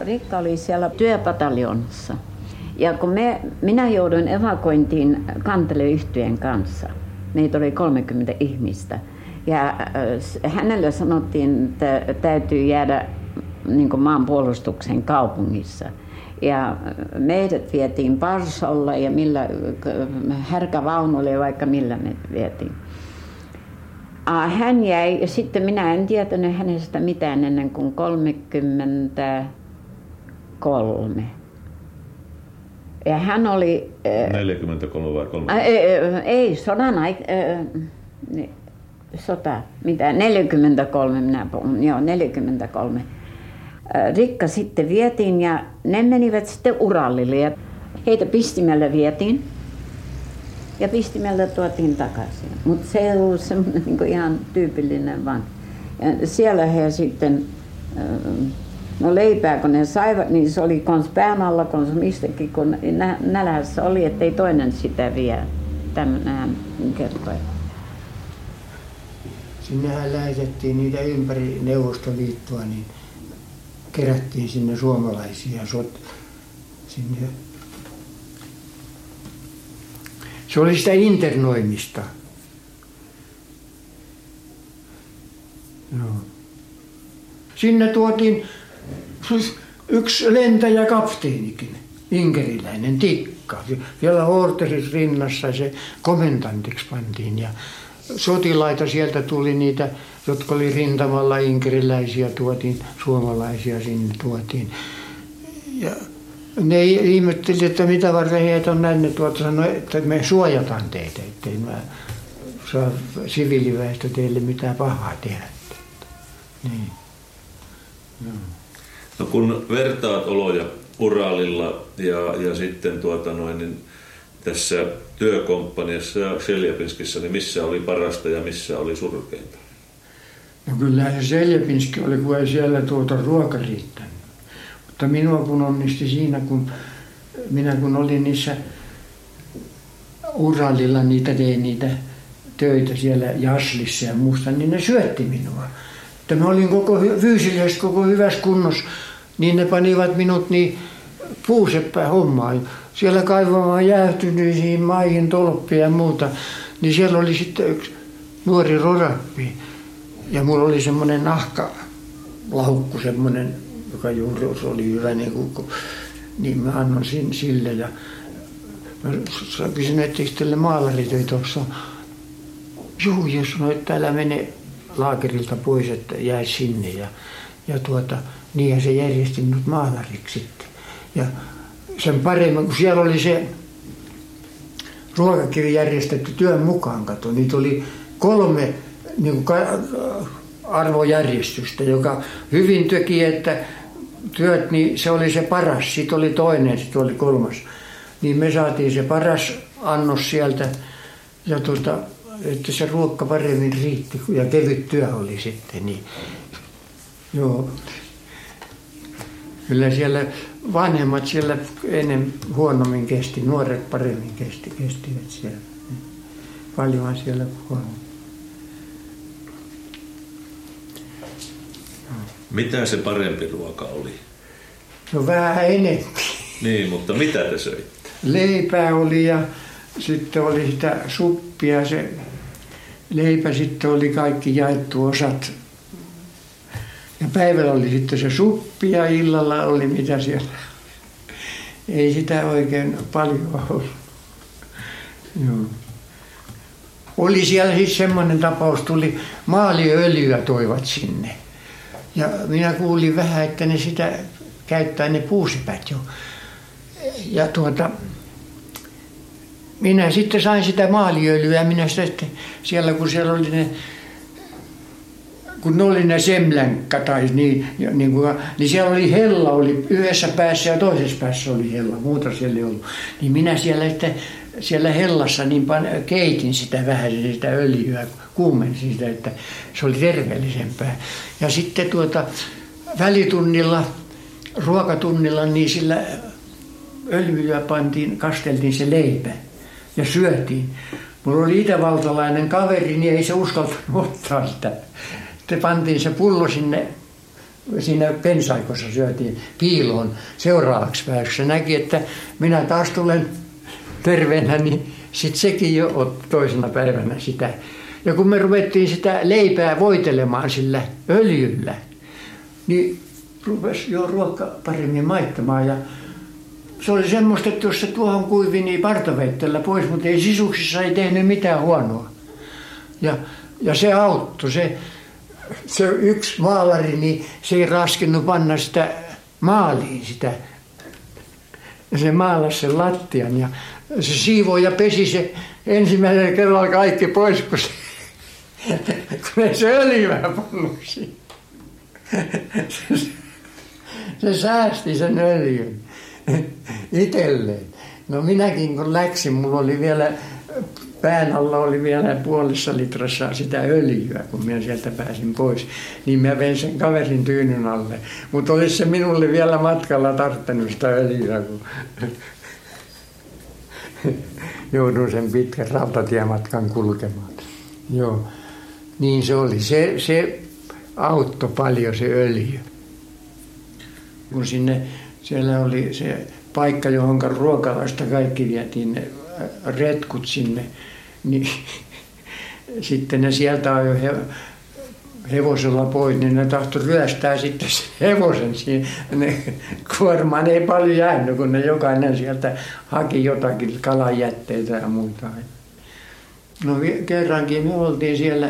Speaker 4: Rikka oli siellä työpataljonassa. Ja kun me, minä jouduin evakuointiin kanteleyhtyeen kanssa, meitä oli 30 ihmistä – ja äh, hänelle sanottiin, että täytyy jäädä niin maanpuolustuksen kaupungissa. Ja äh, meidät vietiin Parsolla ja millä, härkävaunulla ja vaikka millä me vietiin. Hän jäi, ja sitten minä en tietänyt hänestä mitään ennen kuin 33. Ja hän oli...
Speaker 2: 43 vai 30?
Speaker 4: Ei, ei sodan aikana sota, mitä 43 minä puhun, joo 43. Rikka sitten vietiin ja ne menivät sitten Urallille ja heitä pistimellä vietiin ja pistimellä tuotiin takaisin. Mutta se ei ollut semmoinen niin ihan tyypillinen vaan. Ja siellä he sitten, no leipää kun ne saivat, niin se oli kons pään alla, kons mistäkin, kun nälässä oli, ettei toinen sitä vie. Hän kertoi
Speaker 3: sinnehän lähetettiin niitä ympäri Neuvostoliittoa, niin kerättiin sinne suomalaisia sot, sinne. Se oli sitä internoimista. Joo. Sinne tuotiin yksi lentäjä kapteenikin, inkeriläinen tikka. Vielä Horteris rinnassa se komendantiksi pantiin ja sotilaita sieltä tuli niitä, jotka oli rintamalla inkeriläisiä tuotiin, suomalaisia sinne tuotiin. Ja ne ihmetteli, että mitä varten heitä on näin, ne tuota sanoi, että me suojataan teitä, ettei mä saa siviiliväestö teille mitään pahaa tehdä. Niin.
Speaker 2: No. No kun vertaat oloja Uralilla ja, ja sitten tuota noin, niin tässä työkomppaniassa Seljapinskissä, niin missä oli parasta ja missä oli surkeinta?
Speaker 3: No kyllä se Seljapinski oli, kun ei siellä tuota ruoka riittänyt. Mutta minua kun onnisti siinä, kun minä kun olin niissä Uralilla, niitä tein niitä töitä siellä Jaslissa ja muusta, niin ne syötti minua. Että mä olin koko, fyysisesti koko hyvässä kunnossa, niin ne panivat minut niin puuseppää hommaan siellä kaivamaan jäähtyneisiin maihin tolppia ja muuta, niin siellä oli sitten yksi nuori rorappi. Ja mulla oli semmoinen nahka laukku semmoinen, joka juuri oli hyvä, niin, kuin, niin mä annoin sille. Ja mä kysyin, että teille maalaritöitä. Juu, jos sanoi, että älä mene laakerilta pois, että jäi sinne. Ja, ja tuota, niinhän se järjesti minut maalariksi sitten. Ja sen paremmin, kun siellä oli se ruokakirja järjestetty työn mukaan, kato, niitä oli kolme niin kuin arvojärjestystä, joka hyvin teki, että työt, niin se oli se paras, sitten oli toinen, sitten oli kolmas. Niin me saatiin se paras annos sieltä ja tuota, että se ruokka paremmin riitti ja kevyt työ oli sitten. Niin. Joo. Kyllä siellä vanhemmat siellä ennen huonommin kesti, nuoret paremmin kesti, kestivät siellä. Paljonhan siellä huonommin.
Speaker 2: Mitä se parempi ruoka oli?
Speaker 3: No vähän enemmän.
Speaker 2: Niin, mutta mitä te söitte?
Speaker 3: Leipää oli ja sitten oli sitä suppia. Se leipä sitten oli kaikki jaettu osat ja päivällä oli sitten se suppi ja illalla oli mitä siellä. Ei sitä oikein paljon ollut. Joo. Oli siellä siis semmoinen tapaus, tuli maaliöljyä toivat sinne. Ja minä kuulin vähän, että ne sitä käyttää ne puusipät jo. Ja tuota, minä sitten sain sitä maaliöljyä, minä sitten siellä kun siellä oli ne kun ne oli ne semlänkä tai niin, niin, kuin, niin siellä oli hella oli yhdessä päässä ja toisessa päässä oli hella, muuta siellä ei ollut. Niin minä siellä, että siellä hellassa niin pan, keitin sitä vähän sitä öljyä, kuumensin sitä, että se oli terveellisempää. Ja sitten tuota välitunnilla, ruokatunnilla, niin sillä öljyä pantiin, kasteltiin se leipä ja syötiin. Mulla oli itävaltalainen kaveri, niin ei se uskaltanut ottaa sitä sitten pantiin se pullo sinne, siinä pensaikossa syötiin piiloon seuraavaksi päiväksi. Se näki, että minä taas tulen terveenä, niin sitten sekin jo otti toisena päivänä sitä. Ja kun me ruvettiin sitä leipää voitelemaan sillä öljyllä, niin rupesi jo ruokka paremmin maittamaan. Ja se oli semmoista, että jos se tuohon kuivi, niin partaveitteellä pois, mutta ei sisuksissa ei tehnyt mitään huonoa. Ja, ja se auttoi. Se, se yksi maalari, niin se ei raskinut panna sitä maaliin sitä. Se maalasi sen lattian ja se siivoi ja pesi se ensimmäisellä kerralla kaikki pois, kun se, kun se öljyä pannut siihen. Se, se säästi sen öljyn itselleen. No minäkin kun läksin, mulla oli vielä pään alla oli vielä puolessa litrassa sitä öljyä, kun minä sieltä pääsin pois. Niin mä vein sen kaverin tyynyn alle. Mutta olisi se minulle vielä matkalla tarttanut sitä öljyä, kun [LAUGHS] joudun sen pitkän rautatiematkan kulkemaan. Joo. Niin se oli. Se, se auttoi paljon se öljy. Kun sinne, siellä oli se paikka, johon ruokalasta kaikki vietiin ne retkut sinne, niin [LAUGHS] sitten ne sieltä ajoi he, hevosella pois, niin ne tahtoi ryöstää sitten se hevosen siinä. Ne, [LAUGHS] kuormaan ei paljon jäänyt, kun ne jokainen sieltä haki jotakin kalajätteitä ja muita. No kerrankin me oltiin siellä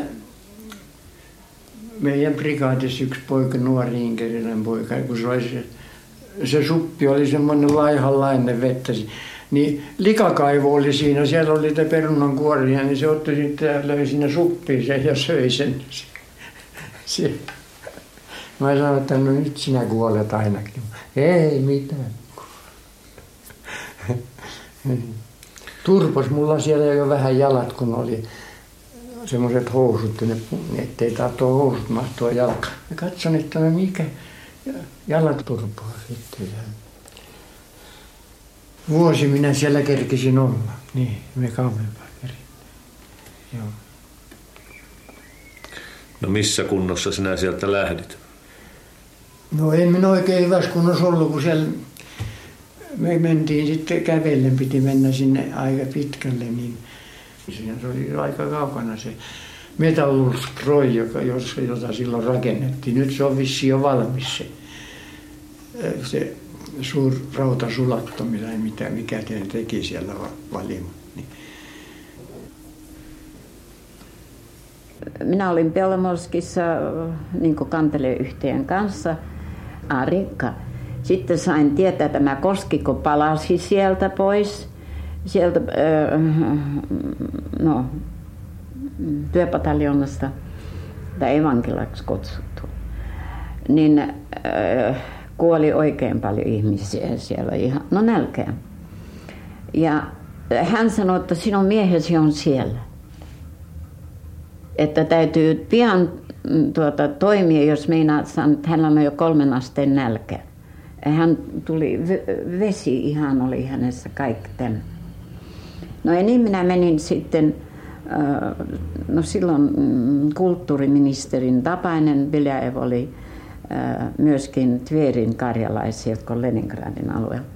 Speaker 3: meidän prikaatissa yksi poika, nuori inkerinen poika, kun se oli se, se suppi oli semmoinen laihanlainen vettä. Niin likakaivo oli siinä, siellä oli te perunan kuoria, niin se otti sitten ja löi sinne suppiin sen ja söi sen. [LAUGHS] Se. Mä sanoin, että no nyt sinä kuolet ainakin. Ei mitään. [LAUGHS] Turpos mulla siellä jo vähän jalat, kun oli semmoiset housut, ettei tahtoa housut mahtua jalkaan. Ja katson, että no mikä jalat turpoa sitten. Vuosi minä siellä kerkisin olla. Niin, me kauempaa kerin. Joo.
Speaker 2: No missä kunnossa sinä sieltä lähdit?
Speaker 3: No en minä oikein hyvässä kunnossa ollut, kun siellä me mentiin sitten kävellen, piti mennä sinne aika pitkälle, niin se oli aika kaukana se Metallurgsproj, joka, jota silloin rakennettiin. Nyt se on vissi jo valmis se, se suur rautasulatto, mitä, mitä, mikä te teki siellä valima. Niin.
Speaker 4: Minä olin Pelmoskissa niin kanteleyhtiön kanssa, Arikka. Sitten sain tietää, että tämä Koskiko palasi sieltä pois, sieltä no, työpataljonnasta, tai evankilaksi kutsuttu. Niin kuoli oikein paljon ihmisiä siellä ihan, no nälkään. Ja hän sanoi, että sinun miehesi on siellä. Että täytyy pian mm, tuota, toimia, jos meinaa että hänellä on jo kolmen asteen nälkä. Hän tuli, vesi ihan oli hänessä kaikki tämän. No ja niin minä menin sitten, no silloin mm, kulttuuriministerin Tapainen Bilaev oli myöskin Tverin karjalaisia, jotka on Leningradin alueella.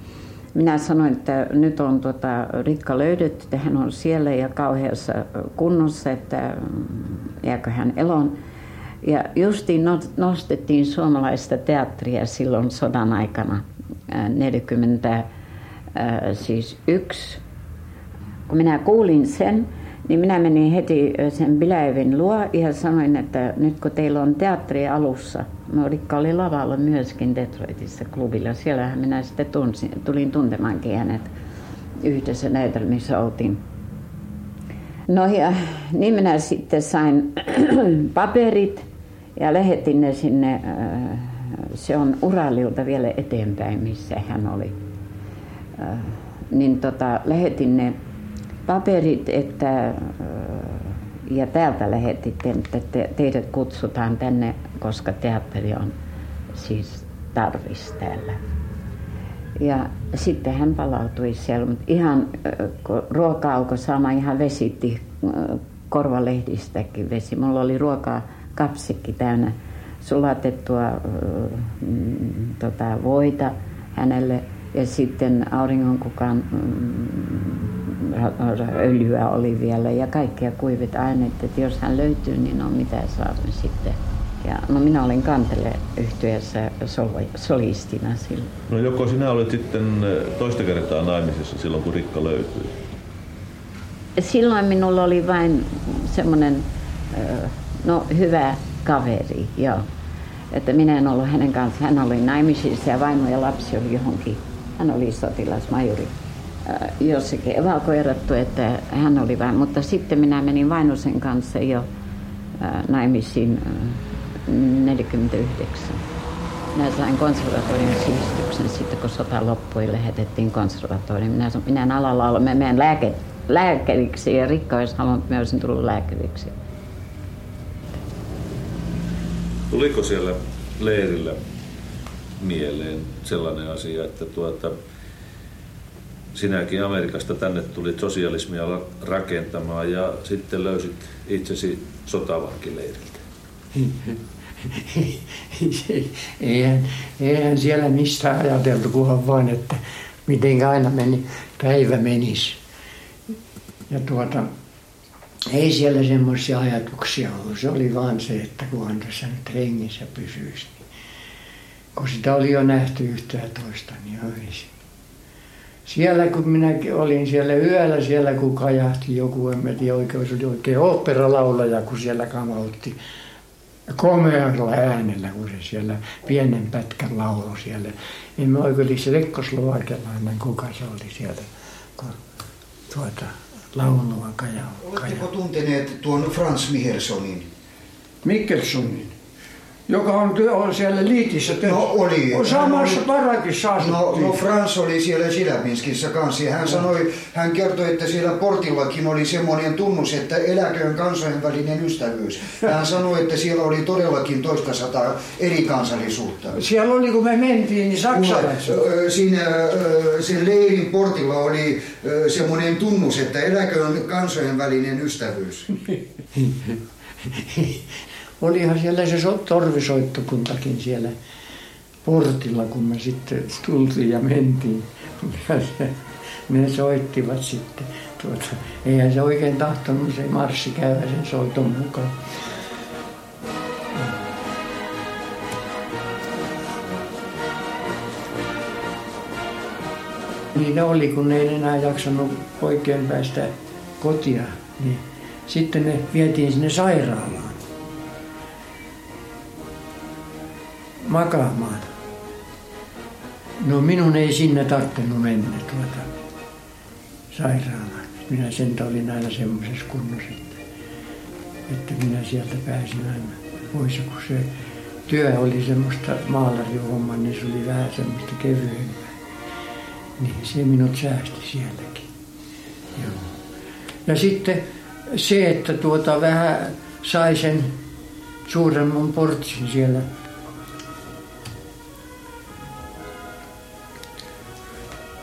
Speaker 4: Minä sanoin, että nyt on tota, Rikka löydetty, että hän on siellä ja kauheassa kunnossa, että mm, jääkö hän eloon. Ja justiin nostettiin suomalaista teatteria silloin sodan aikana, 40 siis. Kun minä kuulin sen, niin minä menin heti sen Bilaevin luo ja sanoin, että nyt kun teillä on teatteri alussa, no Rikka oli lavalla myöskin Detroitissa klubilla, siellähän minä sitten tunsin, tulin tuntemaankin hänet yhdessä näytelmissä oltiin. No ja niin minä sitten sain [CLEARS THROAT] paperit ja lähetin ne sinne, se on Uralilta vielä eteenpäin, missä hän oli. Niin tota, lähetin ne paperit, että ja täältä lähetitte, että te, teidät kutsutaan tänne, koska teatteri on siis tarvis täällä. Ja sitten hän palautui siellä, mutta ihan kun ruoka alkoi saamaan, ihan vesitti korvalehdistäkin vesi. Mulla oli ruokaa kapsikki täynnä sulatettua mm, tota, voita hänelle ja sitten auringonkukan mm, öljyä oli vielä ja kaikkia kuivit aineet, että jos hän löytyy, niin on mitä saamme sitten. Ja, no minä olin kantele yhtiössä solistina silloin.
Speaker 2: No joko sinä olet sitten toista kertaa naimisissa silloin, kun Rikka löytyi?
Speaker 4: Silloin minulla oli vain semmoinen no, hyvä kaveri, joo. Että minä en ollut hänen kanssaan. Hän oli naimisissa ja vaimo ja lapsi oli johonkin hän oli sotilasmajuri äh, jossakin evakueerattu, että hän oli vain, mutta sitten minä menin Vainosen kanssa jo äh, naimisiin 49. Äh, minä sain konservatorion siistyksen sitten, kun sota loppui, lähetettiin konservatoriin. Minä, minä en alalla ole, mä menen lääke, lääkäriksi ja Rikka olisi halunnut, mä olisin tullut lääkäriksi.
Speaker 2: Tuliko siellä leirillä mieleen sellainen asia, että tuota, sinäkin Amerikasta tänne tulit sosialismia rakentamaan ja sitten löysit itsesi sotavankileiriltä. [LAUGHS]
Speaker 3: eihän, eihän siellä mistään ajateltu, kunhan vain, että miten aina meni, päivä menisi. Ja tuota, ei siellä semmoisia ajatuksia ollut. Se oli vaan se, että kunhan tässä nyt hengissä pysyisi. Kun sitä oli jo nähty yhtä ja toista, niin olisi. Siellä kun minä olin siellä yöllä, siellä kun kajahti joku, en tiedä oikein, se oli oikein oopperalaulaja, kun siellä kamautti komealla äänellä, kun se siellä pienen pätkän laulo siellä. En mä oikein oli se rekkoslovakialainen, kuka se oli siellä, kun tuota, laulua kajaa.
Speaker 6: Oletteko tunteneet tuon Frans Mihelsonin?
Speaker 3: Mikkelsonin joka on, on siellä liitissä
Speaker 6: No oli.
Speaker 3: Samassa parakissa
Speaker 6: no, no Frans oli siellä Silapinskissä kanssa ja hän no. sanoi, hän kertoi, että siellä portillakin oli semmoinen tunnus, että eläköön kansojen välinen ystävyys. Hän sanoi, että siellä oli todellakin toista sataa eri kansallisuutta.
Speaker 3: Siellä oli, kun me mentiin, niin saksalaiset.
Speaker 6: Siinä sen leirin portilla oli semmoinen tunnus, että eläköön kansojen välinen ystävyys. [LAUGHS]
Speaker 3: olihan siellä se torvisoittokuntakin siellä portilla, kun me sitten tultiin ja mentiin. Ja [LAUGHS] se, ne soittivat sitten. Tuota, eihän se oikein tahtonut se marssi käydä sen soiton mukaan. Niin ne oli, kun ne ei enää jaksanut oikein päästä kotia, niin sitten ne vietiin sinne sairaalaan. Makaamaan. No minun ei sinne tarvinnut mennä tuota sairaalaan. Minä sen olin aina semmoisessa kunnossa, että, että minä sieltä pääsin aina pois. Kun se työ oli semmoista maalarihommaa, niin se oli vähän semmoista kevyempää. Niin se minut säästi sielläkin. Joo. Ja sitten se, että tuota vähän sai sen suuremman portsin siellä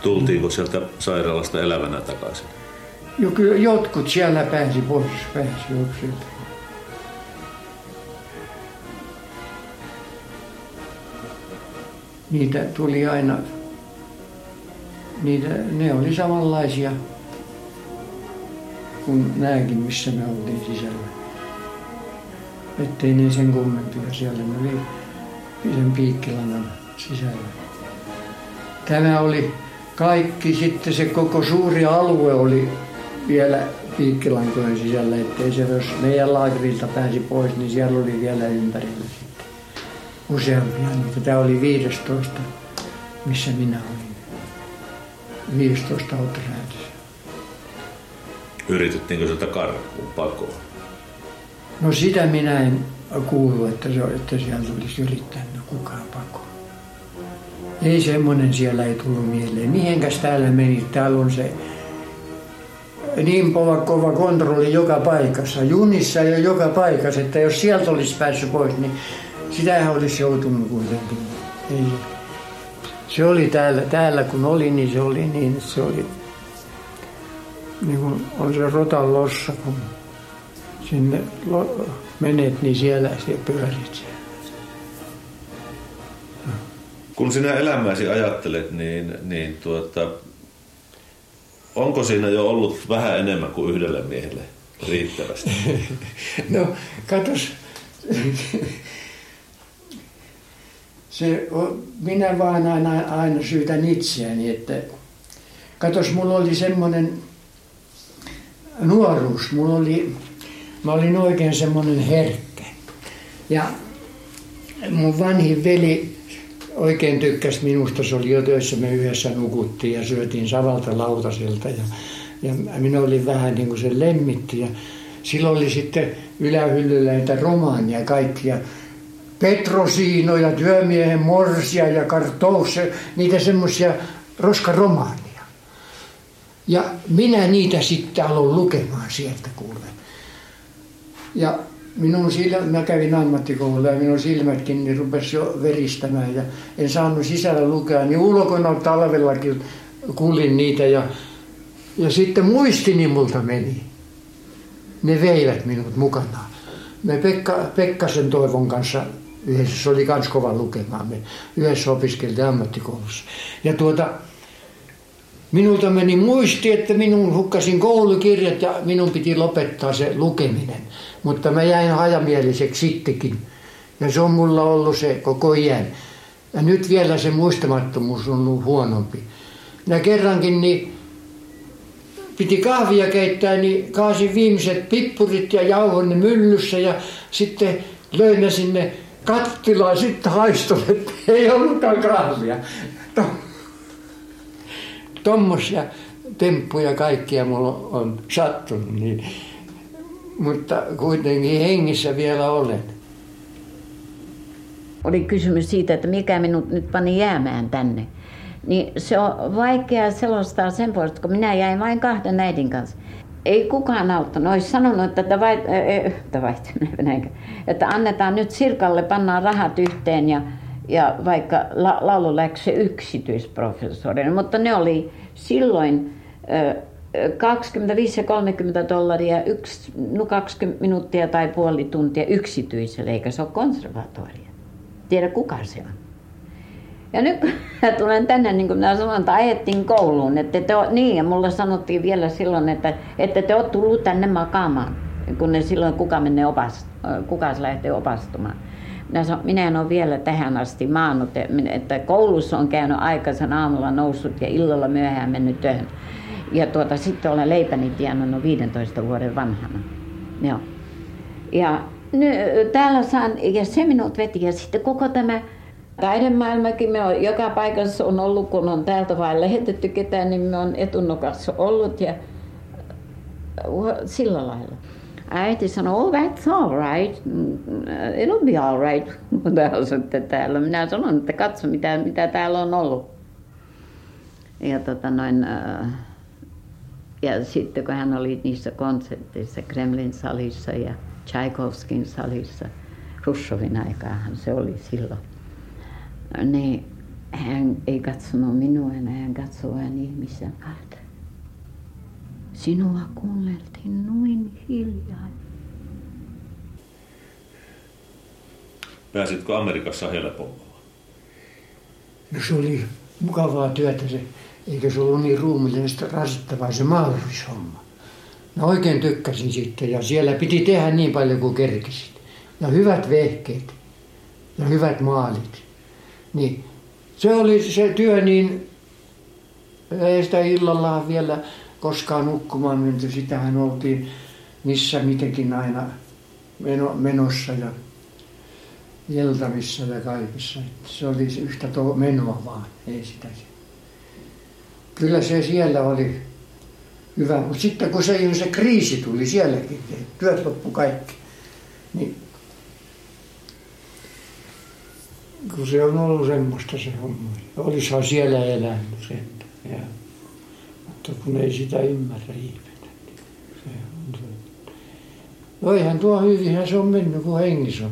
Speaker 2: Tultiinko sieltä sairaalasta elävänä takaisin?
Speaker 3: Jo, kyllä jotkut siellä pääsi pois, pääsi sieltä. Niitä tuli aina, niitä, ne oli samanlaisia kuin nämäkin, missä me oltiin sisällä. Ettei ne sen kummempia siellä, ne oli sen piikkilangan sisällä. Tämä oli kaikki sitten se koko suuri alue oli vielä piikkilankojen sisällä, ettei se jos meidän laakerilta pääsi pois, niin siellä oli vielä ympärillä sitten useampia. Mutta tämä oli 15, missä minä olin. 15 autoräätössä.
Speaker 2: Yritettiinkö sieltä karkuun pakoon?
Speaker 3: No sitä minä en kuullut, että, se, että sieltä olisi yrittänyt kukaan pakoon. Ei semmoinen siellä ei tullut mieleen. Mihinkäs täällä meni? Täällä on se niin kova, kova kontrolli joka paikassa. Junissa ja joka paikassa, että jos sieltä olisi päässyt pois, niin sitähän olisi joutunut kuitenkin. Ei. Se oli täällä, täällä kun oli, niin se oli niin, se oli niin kuin on se rotan lossa, kun sinne menet, niin siellä se pyörit
Speaker 2: kun sinä elämäsi ajattelet, niin, niin tuota, onko siinä jo ollut vähän enemmän kuin yhdelle miehelle riittävästi? [LAUGHS]
Speaker 3: no, katos. Se, minä vaan aina, aina syytän itseäni, että katos, mulla oli semmoinen nuoruus, mulla oli, mä olin oikein semmoinen herkkä. Ja mun vanhin veli oikein tykkäsi minusta. Se oli jo töissä, me yhdessä nukuttiin ja syötiin savalta lautasilta. Ja, ja minä olin vähän niin kuin se lemmitti. Ja silloin oli sitten ylähyllyllä näitä romaania kaikkia. Petrosiinoja, työmiehen morsia ja kartousse, niitä semmoisia roskaromaania. Ja minä niitä sitten aloin lukemaan sieltä kuule. Ja minun silmät, mä kävin ammattikoululla ja minun silmätkin niin rupesi jo veristämään ja en saanut sisällä lukea, niin ulkona talvellakin kuulin niitä ja, ja sitten muistini multa meni. Ne veivät minut mukanaan. Me Pekka, Pekkasen Toivon kanssa yhdessä, se oli kans kova lukemaan, me yhdessä opiskeltiin ammattikoulussa. Ja tuota, minulta meni muisti, että minun hukkasin koulukirjat ja minun piti lopettaa se lukeminen. Mutta mä jäin hajamieliseksi sittenkin. Ja se on mulla ollut se koko iän. Ja nyt vielä se muistamattomuus on ollut huonompi. Ja kerrankin niin piti kahvia keittää, niin kaasin viimeiset pippurit ja jauhon ne myllyssä ja sitten löin ne sinne kattilaan sitten haistoin, että ei ollutkaan kahvia. Tuommoisia temppuja kaikkia mulla on sattunut, niin, mutta kuitenkin hengissä vielä olen.
Speaker 4: Oli kysymys siitä, että mikä minut nyt pani jäämään tänne. Niin se on vaikea selostaa sen puolesta, kun minä jäin vain kahden äidin kanssa. Ei kukaan auttanut. Olisi sanonut, että, vai, että, vai, [LAUGHS] että annetaan nyt Sirkalle, pannaan rahat yhteen ja, ja vaikka la, laulu läksi yksityisprofessori. Mutta ne oli silloin 25 ja 30 dollaria, yksi, no 20 minuuttia tai puoli tuntia yksityiselle, eikä se ole konservatoria. Tiedä kuka se on. Ja nyt kun mä tulen tänne, niin kuin minä sanoin, että ajettiin kouluun. Että te ole, niin, ja mulle sanottiin vielä silloin, että, että te olette tullut tänne makaamaan. Kun ne silloin kuka menee opast, kuka lähtee opastumaan. Minä, sanon, minä en ole vielä tähän asti maannut, että koulussa on käynyt aikaisen aamulla noussut ja illalla myöhään mennyt työhön. Ja tuota, sitten olen leipäni tienannut 15 vuoden vanhana. Joo. Ja nyt, täällä saan, ja se minut veti, ja sitten koko tämä Taidemaailmakin me on joka paikassa on ollut, kun on täältä vain lähetetty ketään, niin me on etunokassa ollut ja sillä lailla. Äiti sanoi, oh that's all right, it'll be all right, [LAUGHS] kun sitten täällä. Minä sanon, että katso mitä, mitä täällä on ollut. Ja, tota noin, ja sitten kun hän oli niissä konserteissa, Kremlin salissa ja Tchaikovskin salissa, Russovin aikaahan se oli silloin niin hän ei katsonut minua enää, hän katsoi vain ihmisen kahta. Sinua kuunneltiin noin hiljaa.
Speaker 2: Pääsitkö Amerikassa helpommalla?
Speaker 3: No se oli mukavaa työtä se, eikä se ollut niin ruumillisesti rasittavaa se maalurishomma. Mä oikein tykkäsin sitten ja siellä piti tehdä niin paljon kuin kerkisit. Ja hyvät vehkeet ja hyvät maalit. Niin se oli se työ niin, ei sitä illalla vielä koskaan nukkumaan menty. Sitähän oltiin missä mitenkin aina meno, menossa ja iltavissa ja kaikissa. Se oli yhtä to, menoa vaan, ei sitä. Kyllä se siellä oli hyvä, mutta sitten kun se, se kriisi tuli sielläkin, työt loppu kaikki, niin kun se on ollut semmoista se homma. Olisihan siellä elänyt sen. Ja, mutta kun ei sitä ymmärrä ihminen. Niin se on se. No eihän tuo hyvinhän se on mennyt, kun hengissä on.